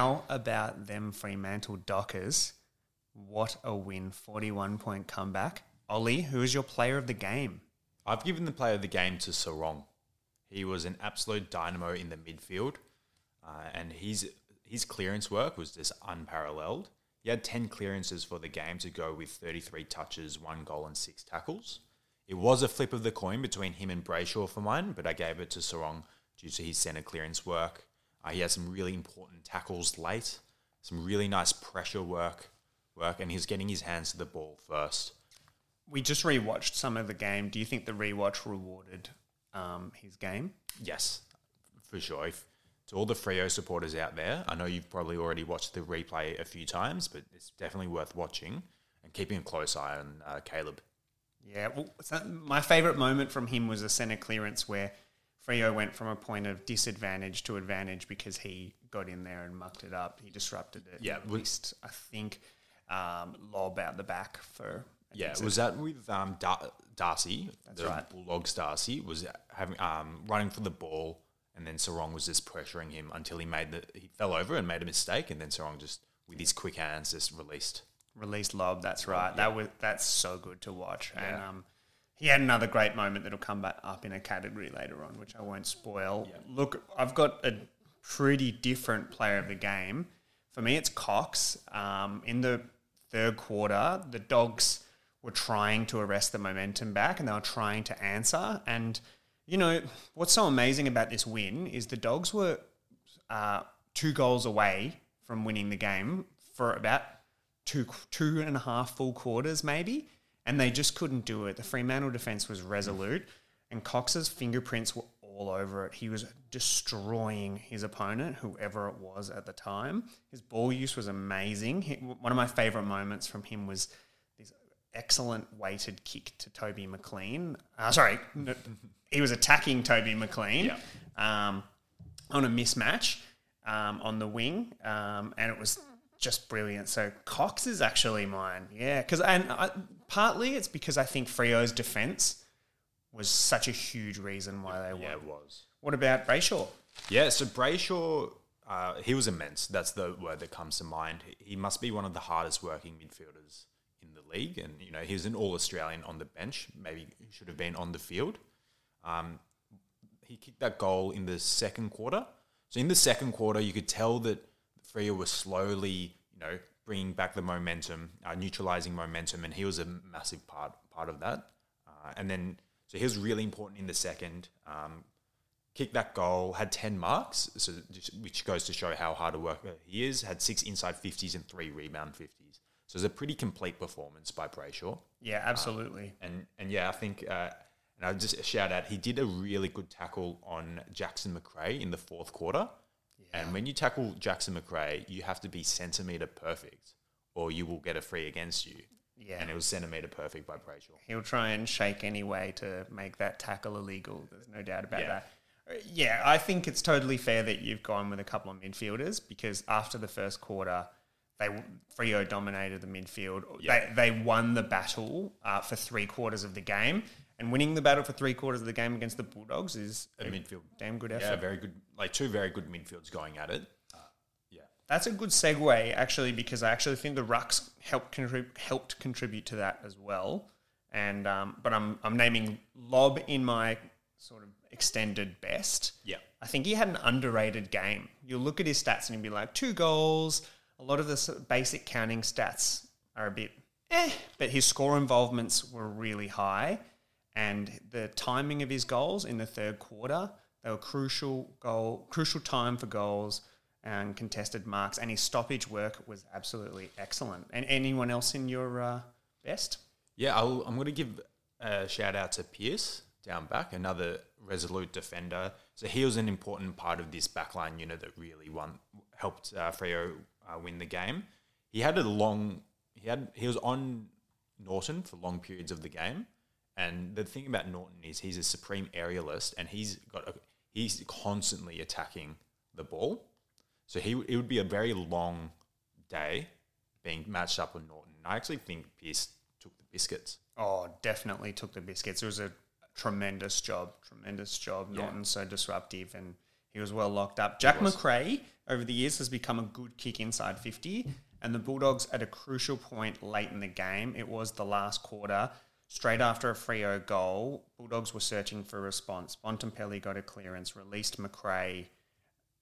How about them Fremantle Dockers? What a win. 41 point comeback. Ollie, who is your player of the game? I've given the player of the game to Serong. He was an absolute dynamo in the midfield, uh, and his his clearance work was just unparalleled. He had 10 clearances for the game to go with 33 touches, one goal, and six tackles. It was a flip of the coin between him and Brayshaw for mine, but I gave it to Serong due to his centre clearance work. Uh, he had some really important tackles late, some really nice pressure work, work, and he was getting his hands to the ball first. We just rewatched some of the game. Do you think the rewatch rewarded um, his game? Yes, for sure. If, to all the Freo supporters out there, I know you've probably already watched the replay a few times, but it's definitely worth watching and keeping a close eye on uh, Caleb. Yeah, well, my favourite moment from him was a centre clearance where Freo went from a point of disadvantage to advantage because he got in there and mucked it up. He disrupted it. Yeah, At least, I think, um, lob out the back for. Yeah, was that with um, Dar- Darcy? That's the right. Bulldogs Darcy was having um, running for the ball, and then Serong was just pressuring him until he made the he fell over and made a mistake, and then Serong just with his quick hands just released. released Lobb. That's right. That was that's so good to watch. And um, he had another great moment that'll come back up in a category later on, which I won't spoil. Look, I've got a pretty different player of the game. For me, it's Cox. Um, in the third quarter, the Dogs were trying to arrest the momentum back, and they were trying to answer. And you know what's so amazing about this win is the Dogs were uh, two goals away from winning the game for about two two and a half full quarters maybe, and they just couldn't do it. The Fremantle defense was resolute, and Cox's fingerprints were all over it. He was destroying his opponent, whoever it was at the time. His ball use was amazing. He, one of my favorite moments from him was this excellent weighted kick to Toby McLean. Uh, sorry, no, he was attacking Toby McLean um, on a mismatch um, on the wing, um, and it was just brilliant. So Cox is actually mine, yeah. Because and I, partly it's because I think Freo's defense was such a huge reason why they won. Yeah, it was. What about Brayshaw? Yeah, so Brayshaw, uh, he was immense. That's the word that comes to mind. He- He must be one of the hardest working midfielders in the league, and you know he was an All Australian on the bench. Maybe he should have been on the field. Um, he kicked that goal in the second quarter. So in the second quarter, you could tell that Freo was slowly, you know, bringing back the momentum, uh, neutralizing momentum, and he was a massive part part of that. Uh, and then, so he was really important in the second. Um, kicked that goal, had 10 marks, so just, which goes to show how hard a worker he is, had six inside 50s and three rebound 50s. So it's a pretty complete performance by Brayshaw. Yeah, absolutely. And and yeah, I think, uh, and I'll just shout out, he did a really good tackle on Jackson Macrae in the fourth quarter. And when you tackle Jackson Macrae, you have to be centimetre perfect or you will get a free against you. Yeah. And it was centimetre perfect by Brayshaw. He'll try and shake any way to make that tackle illegal. There's no doubt about Yeah. that. Yeah, I think it's totally fair that you've gone with a couple of midfielders because after the first quarter, they Freo dominated the midfield. Yeah. They, they won the battle uh, for three quarters of the game, and winning the battle for three quarters of the game against the Bulldogs is a midfield. damn good effort. Yeah, very good. Like two very good midfields going at it. Uh, yeah. That's a good segue, actually, because I actually think the rucks helped contrib- helped contribute to that as well. And um, but I'm I'm naming Lobb in my sort of extended best. Yeah. I think he had an underrated game. You'll look at his stats and you'd be like, two goals. A lot of the sort of basic counting stats are a bit eh, but his score involvements were really high, and the timing of his goals in the third quarter they were crucial goal, crucial time for goals and contested marks, and his stoppage work was absolutely excellent. And anyone else in your uh, best? Yeah, I'll, I'm going to give a shout out to Pearce down back, another resolute defender. So he was an important part of this backline unit that really won, helped uh, Freo uh, win the game. He had a long, he had he was on Naughton for long periods of the game, and the thing about Naughton is he's a supreme aerialist, and he's got a, he's constantly attacking the ball. So he it would be a very long day being matched up with Naughton. I actually think Pearce took the biscuits. Oh, definitely took the biscuits. It was a tremendous job, tremendous job. Yeah. Naughton's so disruptive, and he was well locked up. Jack Macrae, over the years has become a good kick inside 50. And the Bulldogs, at a crucial point late in the game, it was the last quarter, straight after a Freo goal, Bulldogs were searching for a response. Bontempelli got a clearance, released Macrae,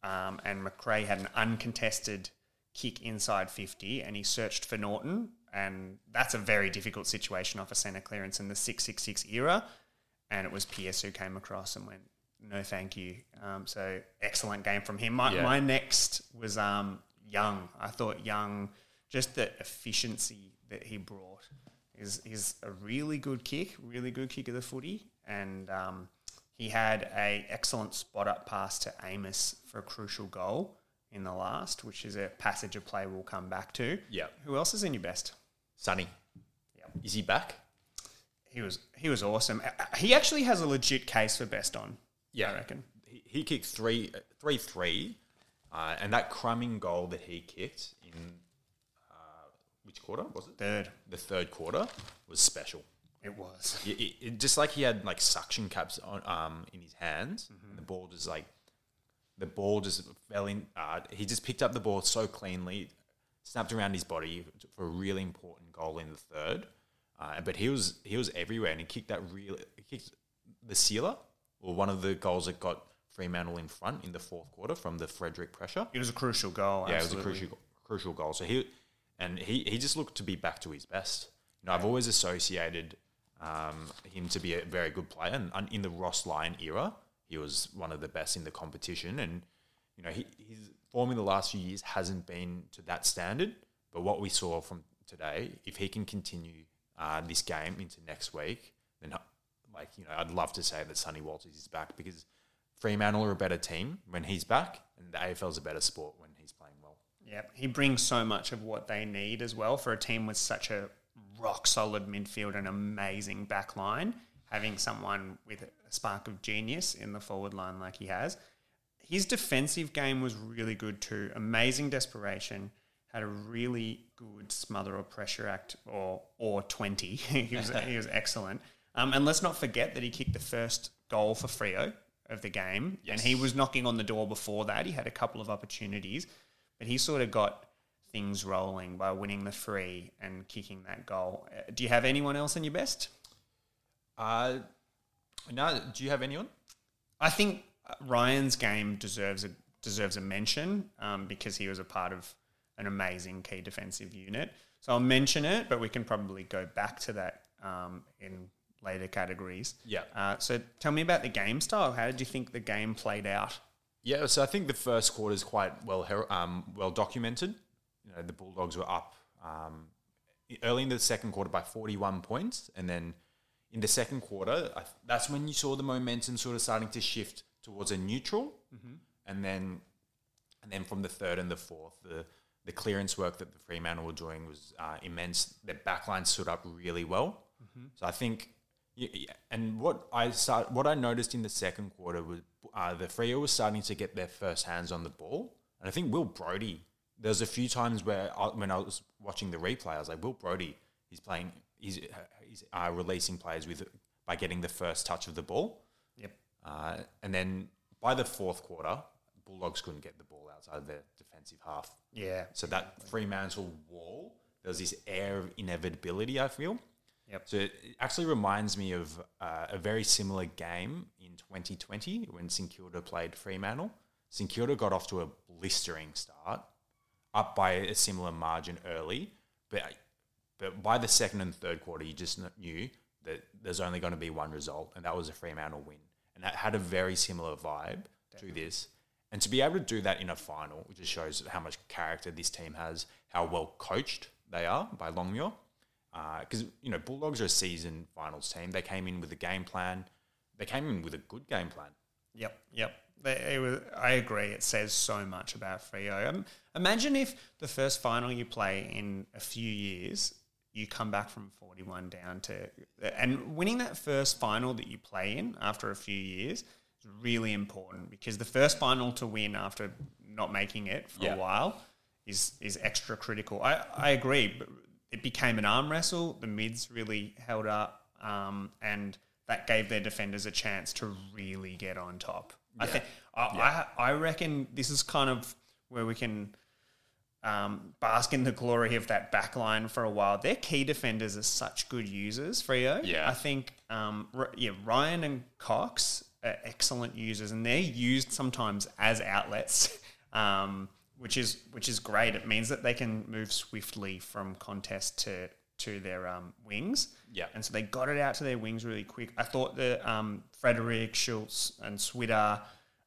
um, and Macrae had an uncontested kick inside 50, and he searched for Naughton. And that's a very difficult situation off a centre clearance in the 666 era. And it was Pearce who came across and went, no, thank you. Um, so excellent game from him. My, Yeah. my next was um, Young. I thought Young, just the efficiency that he brought is is a really good kick, really good kick of the footy, and um, he had a excellent spot up pass to Amiss for a crucial goal in the last, which is a passage of play we'll come back to. Yeah. Who else is in your best? Sonny. Yep. Is he back? He was he was awesome. He actually has a legit case for best on. Yeah. I reckon. He, he kicked three, three, three, uh, and that crumbing goal that he kicked in which quarter was it? Third, The third quarter was special. it was. It, it, it- just like he had like suction caps on um in his hands, the ball just like the ball just fell in. Uh, he just picked up the ball so cleanly, snapped around his body for a really important goal in the third. Uh, but he was he was everywhere, and he kicked that real kicked the sealer or one of the goals that got Fremantle in front in the fourth quarter from the Frederick pressure. It was a crucial goal. Yeah, absolutely. it was a crucial crucial goal. So he and he, he just looked to be back to his best. You know, I've always associated um, him to be a very good player, and, and in the Ross Lyon era, he was one of the best in the competition. And you know, he, his form in the last few years hasn't been to that standard. But what we saw from today, if he can continue uh, this game into next week, then uh, like you know, I'd love to say that Sonny Walters is back because Fremantle are a better team when he's back, and the AFL is a better sport when. Yeah, he brings so much of what they need as well for a team with such a rock solid midfield and amazing back line. Having someone with a spark of genius in the forward line like he has. His defensive game was really good too. Amazing desperation. Had a really good smother or pressure act or or twenty. he was he was excellent. Um, and let's not forget that he kicked the first goal for Freo of the game, and he was knocking on the door before that. He had a couple of opportunities, but he sort of got things rolling by winning the free and kicking that goal. Uh, Do you have anyone else in your best? Uh, now, do you have anyone? I think uh, Ryan's game deserves a deserves a mention um, because he was a part of an amazing key defensive unit. So I'll mention it, but we can probably go back to that um, in later categories. Yeah. Uh, so tell me about the game style. How did you think the game played out? Yeah, so I think the first quarter is quite well um, well documented. You know, the Bulldogs were up um, early in the second quarter by 41 points, and then in the second quarter, I, that's when you saw the momentum sort of starting to shift towards a neutral, and then and then from the third and the fourth, the the clearance work that the Fremantle were doing was uh, immense. Their backline stood up really well. So I think, y- y- and what I start, what I noticed in the second quarter was uh, the Freo was starting to get their first hands on the ball, and I think Will Brodie. There's a few times where I, when I was watching the replay, I was like, Will Brodie, he's playing, he's, he's uh, releasing players with by getting the first touch of the ball. Yep. Uh, and then by the fourth quarter, Bulldogs couldn't get the ball outside of their defensive half. Yeah. So that Fremantle wall, there's this air of inevitability, I feel. Yep. So it actually reminds me of uh, a very similar game in 2020 when St Kilda played Fremantle. St Kilda got off to a blistering start, up by a similar margin early, but but by the second and third quarter, you just knew that there's only going to be one result, and that was a Fremantle win, and that had a very similar vibe to this. And to be able to do that in a final, it just shows how much character this team has, how well coached they are by Longmuir. Because you know, Bulldogs are a season finals team. They came in with a game plan. They came in with a good game plan. Yep, yep. They- It was, I agree. It says so much about Freo. Um, imagine if the first final you play in a few years, you come back from 41 down to. And winning that first final that you play in after a few years is really important because the first final to win after not making it for Yeah. a while is, is extra critical. I, I agree. It became an arm wrestle. The mids really held up. Um, and that gave their defenders a chance to really get on top. I think I, I I reckon this is kind of where we can um, bask in the glory of that back line for a while. Their key defenders are such good users, Freo. Yeah. I think, um, R- yeah, Ryan and Cox are excellent users, and they're used sometimes as outlets, um, which is which is great. It means that they can move swiftly from contest to to their um, wings. Yeah. And so they got it out to their wings really quick. I thought that um, Frederick, Schultz, and Switter,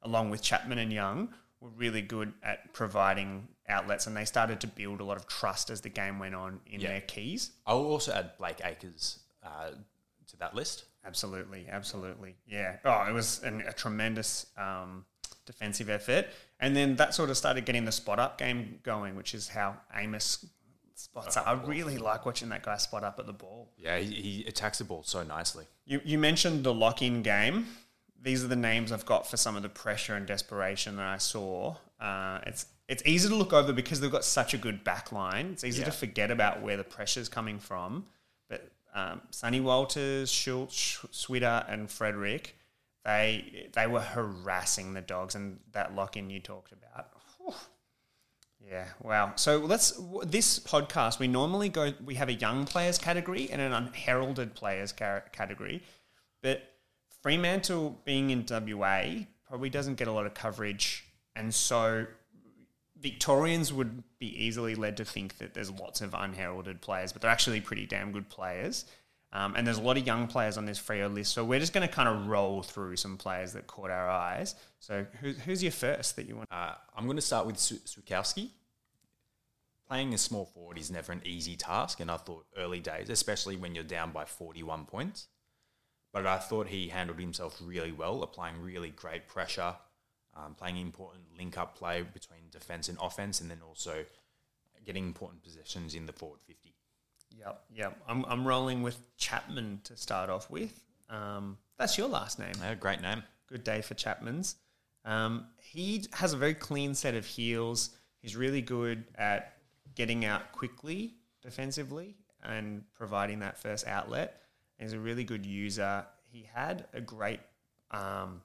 along with Chapman and Young, were really good at providing outlets, and they started to build a lot of trust as the game went on in Yeah. their keys. I'll also add Blake Acres uh, to that list. Absolutely, absolutely, yeah. Oh, it was an, a tremendous um, defensive effort, and then that sort of started getting the spot up game going, which is how Amiss spots up. I really like watching that guy spot up at the ball. Yeah, he, he attacks the ball so nicely. You, you mentioned the lock in game. These are the names I've got for some of the pressure and desperation that I saw. Uh, it's it's easy to look over because they've got such a good back line. It's easy Yeah. to forget about where the pressure's coming from. But um, Sonny Walters, Schultz, Sch- Switter, and Frederick, they they were harassing the dogs, and that lock in you talked about. Yeah, wow. So let's this podcast we normally go we have a young players category and an unheralded players ca- category, but Fremantle being in WA probably doesn't get a lot of coverage, and so Victorians would be easily led to think that there's lots of unheralded players, but they're actually pretty damn good players. Um, and there's a lot of young players on this Freo list, so we're just going to kind of roll through some players that caught our eyes. So, who, who's your first that you want? Uh, I'm going to start with Su- Switkowski. Playing a small forward is never an easy task, and I thought early days, especially when you're down by 41 points. But I thought he handled himself really well, applying really great pressure, um, playing important link up play between defense and offense, and then also getting important possessions in the forward 50. Yep, yep. I'm, I'm rolling with Chapman to start off with. Um, that's your last name. Yeah, great name. Good day for Chapman's. Um, he has a very clean set of heels. He's really good at getting out quickly defensively and providing that first outlet. He's a really good user. He had a great um,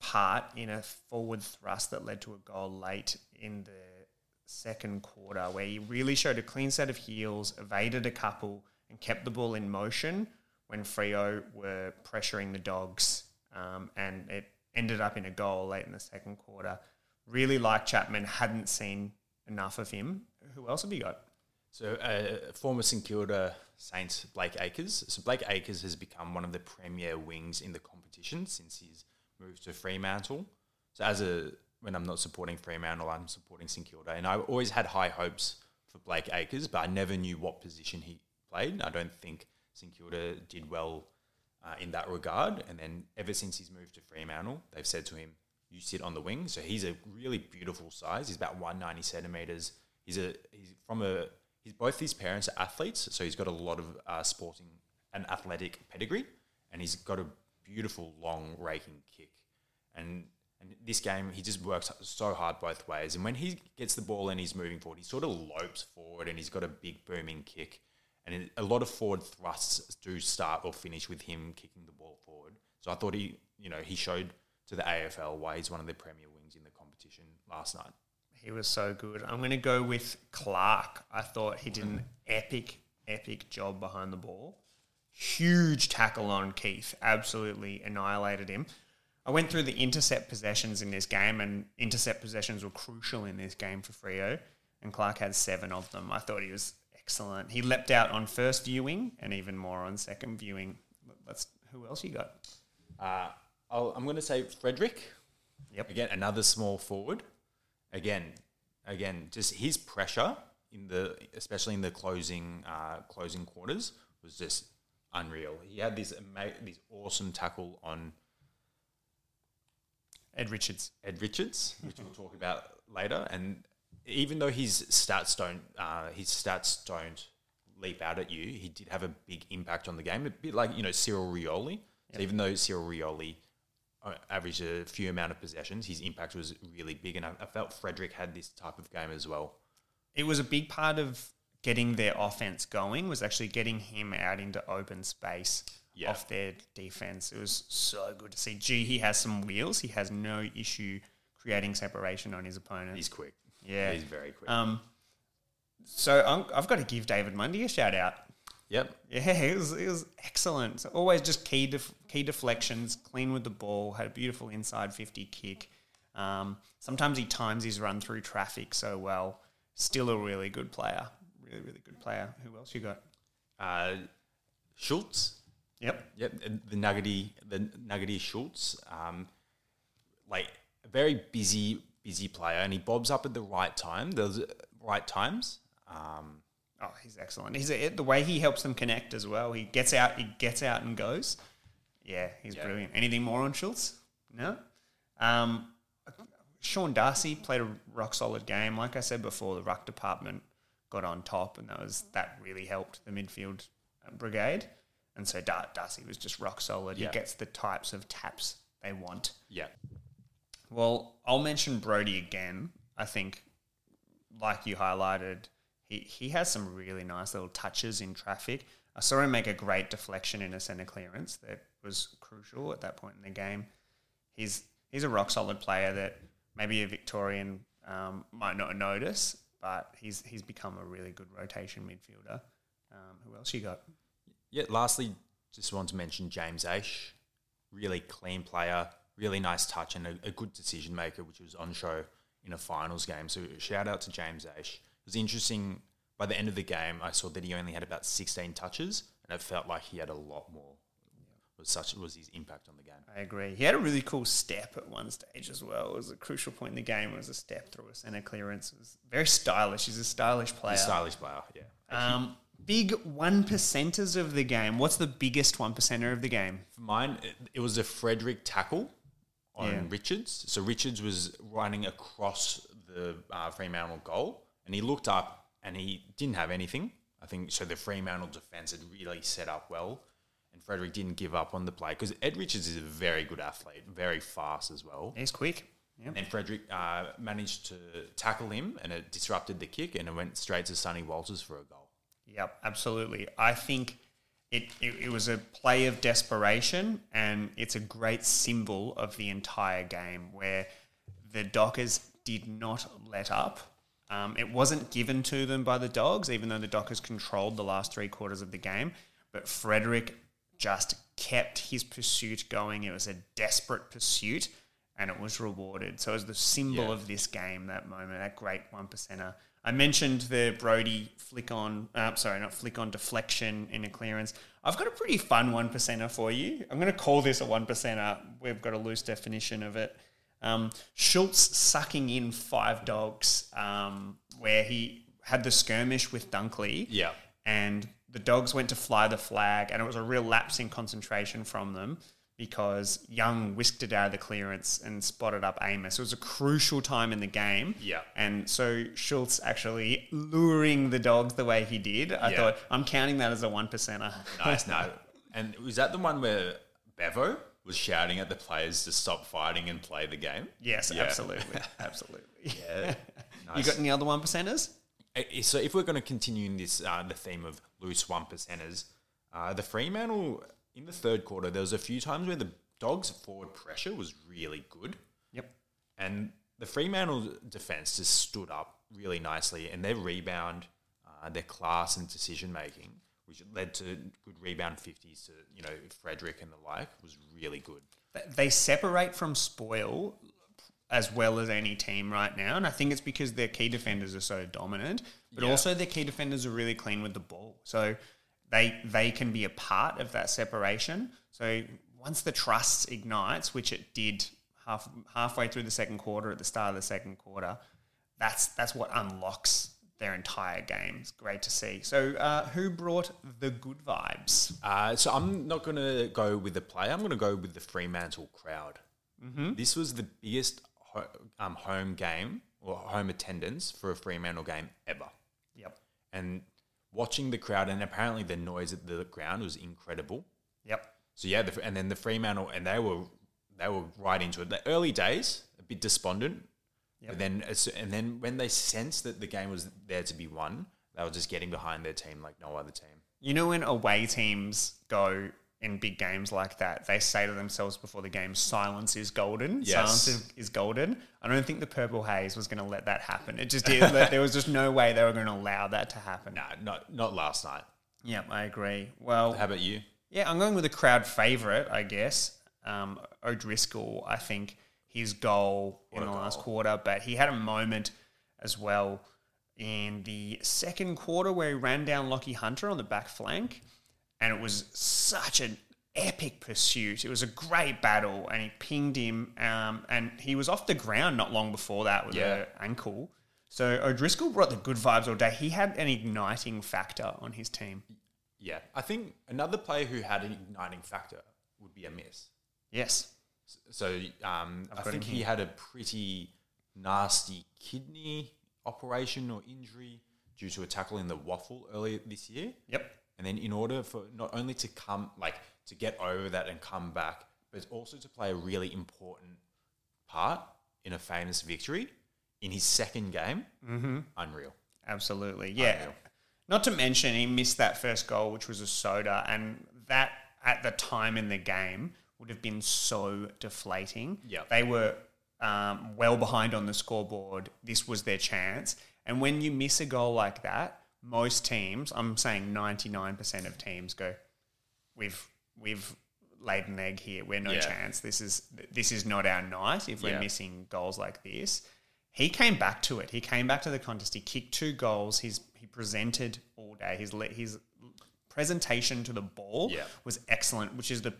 part in a forward thrust that led to a goal late in the second quarter where he really showed a clean set of heels, evaded a couple, and kept the ball in motion when Freo were pressuring the dogs. Um, and it ended up in a goal late in the second quarter. Really like Chapman, hadn't seen enough of him. Who else have you got? So, uh, former St Kilda Saints Blake Acres. So, Blake Acres has become one of the premier wings in the competition since he's moved to Fremantle. So, as a when I'm not supporting Fremantle, I'm supporting St Kilda, and I always had high hopes for Blake Acres, but I never knew what position he played. I don't think St Kilda did well uh, in that regard. And then ever since he's moved to Fremantle, they've said to him, "You sit on the wing." So he's a really beautiful size. He's about 190 centimeters. He's a he's from a he's both his parents are athletes, so he's got a lot of uh, sporting and athletic pedigree, and he's got a beautiful long raking kick. And and this game, he just works so hard both ways. And when he gets the ball and he's moving forward, he sort of lopes forward and he's got a big booming kick. And a lot of forward thrusts do start or finish with him kicking the ball forward. So I thought he, you know, he showed to the AFL why he's one of the premier wings in the competition last night. He was so good. I'm going to go with Clark. I thought he did an epic, epic job behind the ball. Huge tackle on Keath. Absolutely annihilated him. I went through the intercept possessions in this game, and intercept possessions were crucial in this game for Freo. And Clark had seven of them. I thought he was excellent. He leapt out on first viewing and even more on second viewing. Let's. Who else you got? Uh, I'll, I'm going to say Frederick. Yep. Again, another small forward. Again, again, just his pressure in the, especially in the closing uh, closing quarters, was just unreal. He had this ama- this awesome tackle on Ed Richards. Ed Richards, which we'll talk about later. And even though his stats don't, uh, his stats don't leap out at you, he did have a big impact on the game. A bit like you know Cyril Rioli. So even though Cyril Rioli uh, averaged a few amount of possessions, his impact was really big, and I, I felt Frederick had this type of game as well. it was a big part of getting their offense going was actually getting him out into open space Yeah. off their defense. It was so good to see. Gee, he has some wheels. He has no issue creating separation on his opponent. He's quick. Yeah. he's very quick. Um, so I'm, I've got to give David Mundy a shout out. yep. Yeah, it was it was excellent. So always just key def- key deflections, clean with the ball, had a beautiful inside fifty kick. Um, sometimes he times his run through traffic so well. Still a really good player, really really good player. Who else you got? Uh, Schultz. Yep. Yep, and the Nuggety, the Nuggety Schultz, um, like a very busy, busy player, and he bobs up at the right time, those right times. Um, Oh, he's excellent. He's a, the way he helps them connect as well. He gets out, he gets out and goes. Yeah, he's Yeah. brilliant. Anything more on Schultz? No. Um, Sean Darcy played a rock solid game. Like I said before, the ruck department got on top, and that was that really helped the midfield uh, brigade. And so Dar- Darcy was just rock solid. Yeah. He gets the types of taps they want. yeah, Well, I'll mention Brodie again. I think, like you highlighted, he, he has some really nice little touches in traffic. I saw him make a great deflection in a centre clearance that was crucial at that point in the game. He's he's a rock solid player that maybe a Victorian um, might not notice, but he's he's become a really good rotation midfielder. Um, who else you got? Yeah. Lastly, just want to mention James Aish, really clean player, really nice touch, and a, a good decision maker, which was on show in a finals game. So shout out to James Aish. It was interesting. By the end of the game, I saw that he only had about 16 touches, and it felt like he had a lot more. Was such was his impact on the game. I agree. He had a really cool step at one stage as well. It was a crucial point in the game. It was a step through a centre clearance. It was very stylish. He's a stylish player. He's a stylish player, yeah. Um, big one percenters of the game. What's the biggest one percenter of the game? For mine, it, was a Frederick tackle on Yeah. Richards. So Richards was running across the uh, Fremantle goal, and he looked up and he didn't have anything. I think so. The Fremantle defense had really set up well, and Frederick didn't give up on the play because Ed Richards is a very good athlete, very fast as well. He's quick. Yep. And Frederick uh, managed to tackle him, and it disrupted the kick, and it went straight to Sonny Walters for a goal. Yep, absolutely. I think it, it, it was a play of desperation, and it's a great symbol of the entire game where the Dockers did not let up. Um, it wasn't given to them by the Dogs, even though the Dockers controlled the last three quarters of the game. But Frederick just kept his pursuit going. It was a desperate pursuit, and it was rewarded. So it was the symbol Yeah. of this game, that moment, that great one percenter. I mentioned the Brodie flick on, uh, sorry, not flick on deflection in a clearance. I've got a pretty fun one percenter for you. I'm going to call this a one percenter. We've got a loose definition of it. Um, Schultz sucking in five dogs, um, where he had the skirmish with Dunkley Yeah. and the dogs went to fly the flag, and it was a real lapse in concentration from them because Young whisked it out of the clearance and spotted up Amiss. It was a crucial time in the game. Yeah. And so Schultz actually luring the dogs the way he did, I Yeah. thought, I'm counting that as a one percenter. Nice, no. And was that the one where Bevo was shouting at the players to stop fighting and play the game? yes, Yeah. absolutely. Absolutely. Yeah. You got any other one percenters? Uh, So if we're going to continue in this, uh, the theme of loose one percenters, uh, the Fremantle in the third quarter, there was a few times where the Dogs' forward pressure was really good, Yep. and the Fremantle defense just stood up really nicely, and their rebound, uh, their class and decision making, which led to good rebound fifties to you know Frederick and the like, was really good. they separate from spoil as well as any team right now. And I think it's because their key defenders are so dominant, but Yeah. also their key defenders are really clean with the ball. So they they can be a part of that separation. So once the trust ignites, which it did half halfway through the second quarter at the start of the second quarter, that's that's what unlocks their entire game. It's great to see. So uh, who brought the good vibes? Uh, so I'm not going to go with the player. I'm going to go with the Fremantle crowd. Mm-hmm. This was the biggest ho- um, home game or home attendance for a Fremantle game ever. Yep. And watching the crowd and apparently the noise at the ground was incredible. Yep. So yeah, the, and then the Fremantle and they were they were right into it. The early days a bit despondent, Yep. but then and then when they sensed that the game was there to be won, they were just getting behind their team like no other team. You know when away teams go in big games like that, they say to themselves before the game, "Silence is golden. Yes. Silence is, is golden." I don't think the Purple Haze was going to let that happen. It just did. there was just no way they were going to allow that to happen. Nah, not not last night. Yeah, I agree. Well, How about you? yeah, I'm going with a crowd favourite, I guess. Um, O'Driscoll, I think his goal in a the last quarter, but he had a moment as well in the second quarter where he ran down Lachie Hunter on the back flank, and it was such an epic pursuit. It was a great battle, and he pinged him, um, and he was off the ground not long before that with Yeah. an ankle. So O'Driscoll brought the good vibes all day. He had an igniting factor on his team. Yeah, I think another player who had an igniting factor would be Amiss. Yes. So um, I think he had a pretty nasty kidney operation or injury due to a tackle in the WAFL earlier this year. Yep. And then in order for not only to come like to get over that and come back, but also to play a really important part in a famous victory in his second game, mm-hmm. unreal. Absolutely. Yeah. Unreal. Not to mention he missed that first goal, which was a soda, and that at the time in the game would have been so deflating. Yeah, They were um, well behind on the scoreboard. This was their chance. And when you miss a goal like that, most teams, I'm saying 99% of teams go, we've we've laid an egg here. We're no Yeah. chance. This is this is not our night if we're Yeah. missing goals like this. He came back to it. He came back to the contest. He kicked two goals. He's he presented all day. His his presentation to the ball Yeah. was excellent. Which is the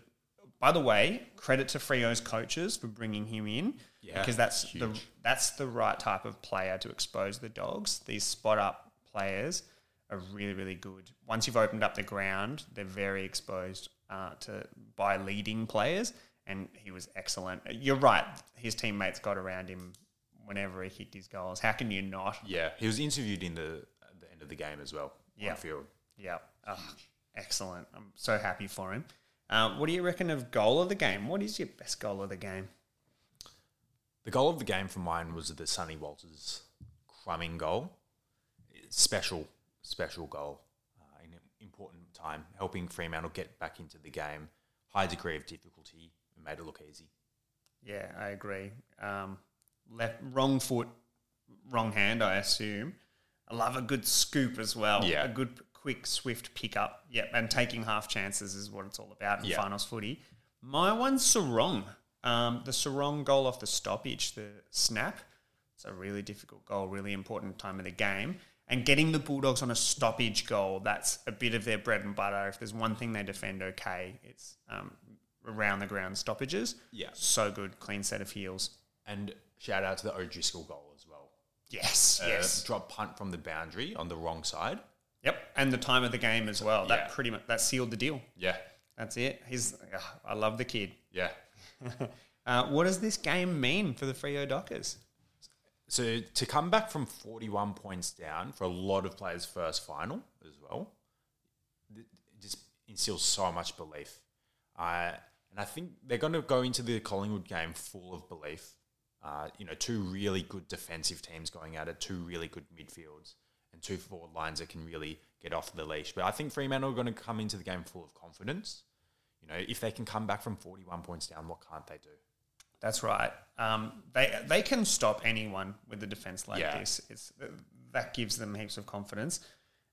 by the way, credit to Freo's coaches for bringing him in Yeah, because that's the that's the right type of player to expose the dogs. These spot up players are really really good. Once you've opened up the ground, they're very exposed uh, to by leading players, and he was excellent. You're right. His teammates got around him whenever he kicked his goals. How can you not? Yeah, he was interviewed in the the end of the game as well. Yeah. field. Yeah, oh, excellent. I'm so happy for him. Uh, what do you reckon of goal of the game? What is your best goal of the game? The goal of the game for mine was the Sonny Walters crumbing goal. Special, special goal uh, in an important time, helping Fremantle get back into the game. High degree of difficulty and made it look easy. Yeah, I agree. Um, left, wrong foot, wrong hand. I assume. I love a good scoop as well. Yeah. a good, quick, swift pickup. Yep, and taking half chances is what it's all about in Yeah. finals footy. My one's Serong. Um, the Serong goal off the stoppage, the snap. It's a really difficult goal, really important time of the game. And getting the Bulldogs on a stoppage goal, that's a bit of their bread and butter. If there's one thing they defend okay, it's um, around the ground stoppages. Yeah. So good, clean set of heels. And shout out to the O'Driscoll goal as well. Yes, Uh, yes. drop punt from the boundary on the wrong side. Yep. And the time of the game as well. That Yeah. pretty much that sealed the deal. Yeah, That's it. He's ugh, I love the kid. yeah. Uh, what does this game mean for the Freo Dockers? So to come back from 41 points down for a lot of players' first final as well, just instills so much belief. Uh, and I think they're going to go into the Collingwood game full of belief. Uh, you know, two really good defensive teams going at it, two really good midfields, and two forward lines that can really get off the leash. But I think Fremantle are going to come into the game full of confidence. You know, if they can come back from 41 points down, what can't they do? That's right. Um, they they can stop anyone with a defense like Yeah. this. It's that gives them heaps of confidence.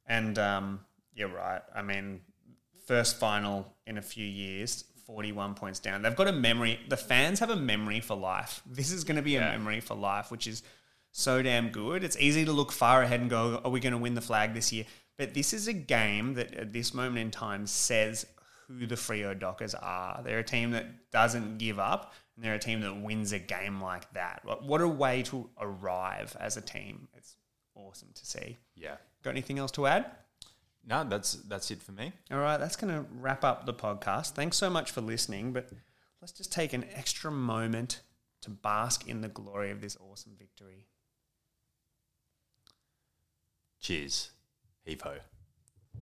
And um, you're right. I mean, first final in a few years, 41 points down. They've got a memory. The fans have a memory for life. This is going to be a memory for life, which is so damn good. It's easy to look far ahead and go, "Are we going to win the flag this year?" But this is a game that at this moment in time says who the Freo Dockers are. They're a team that doesn't give up, and they're a team that wins a game like that. What what a way to arrive as a team. It's awesome to see. Yeah. Got anything else to add? No, that's that's it for me. All right, that's going to wrap up the podcast. Thanks so much for listening, but let's just take an extra moment to bask in the glory of this awesome victory. Cheers. Heave ho.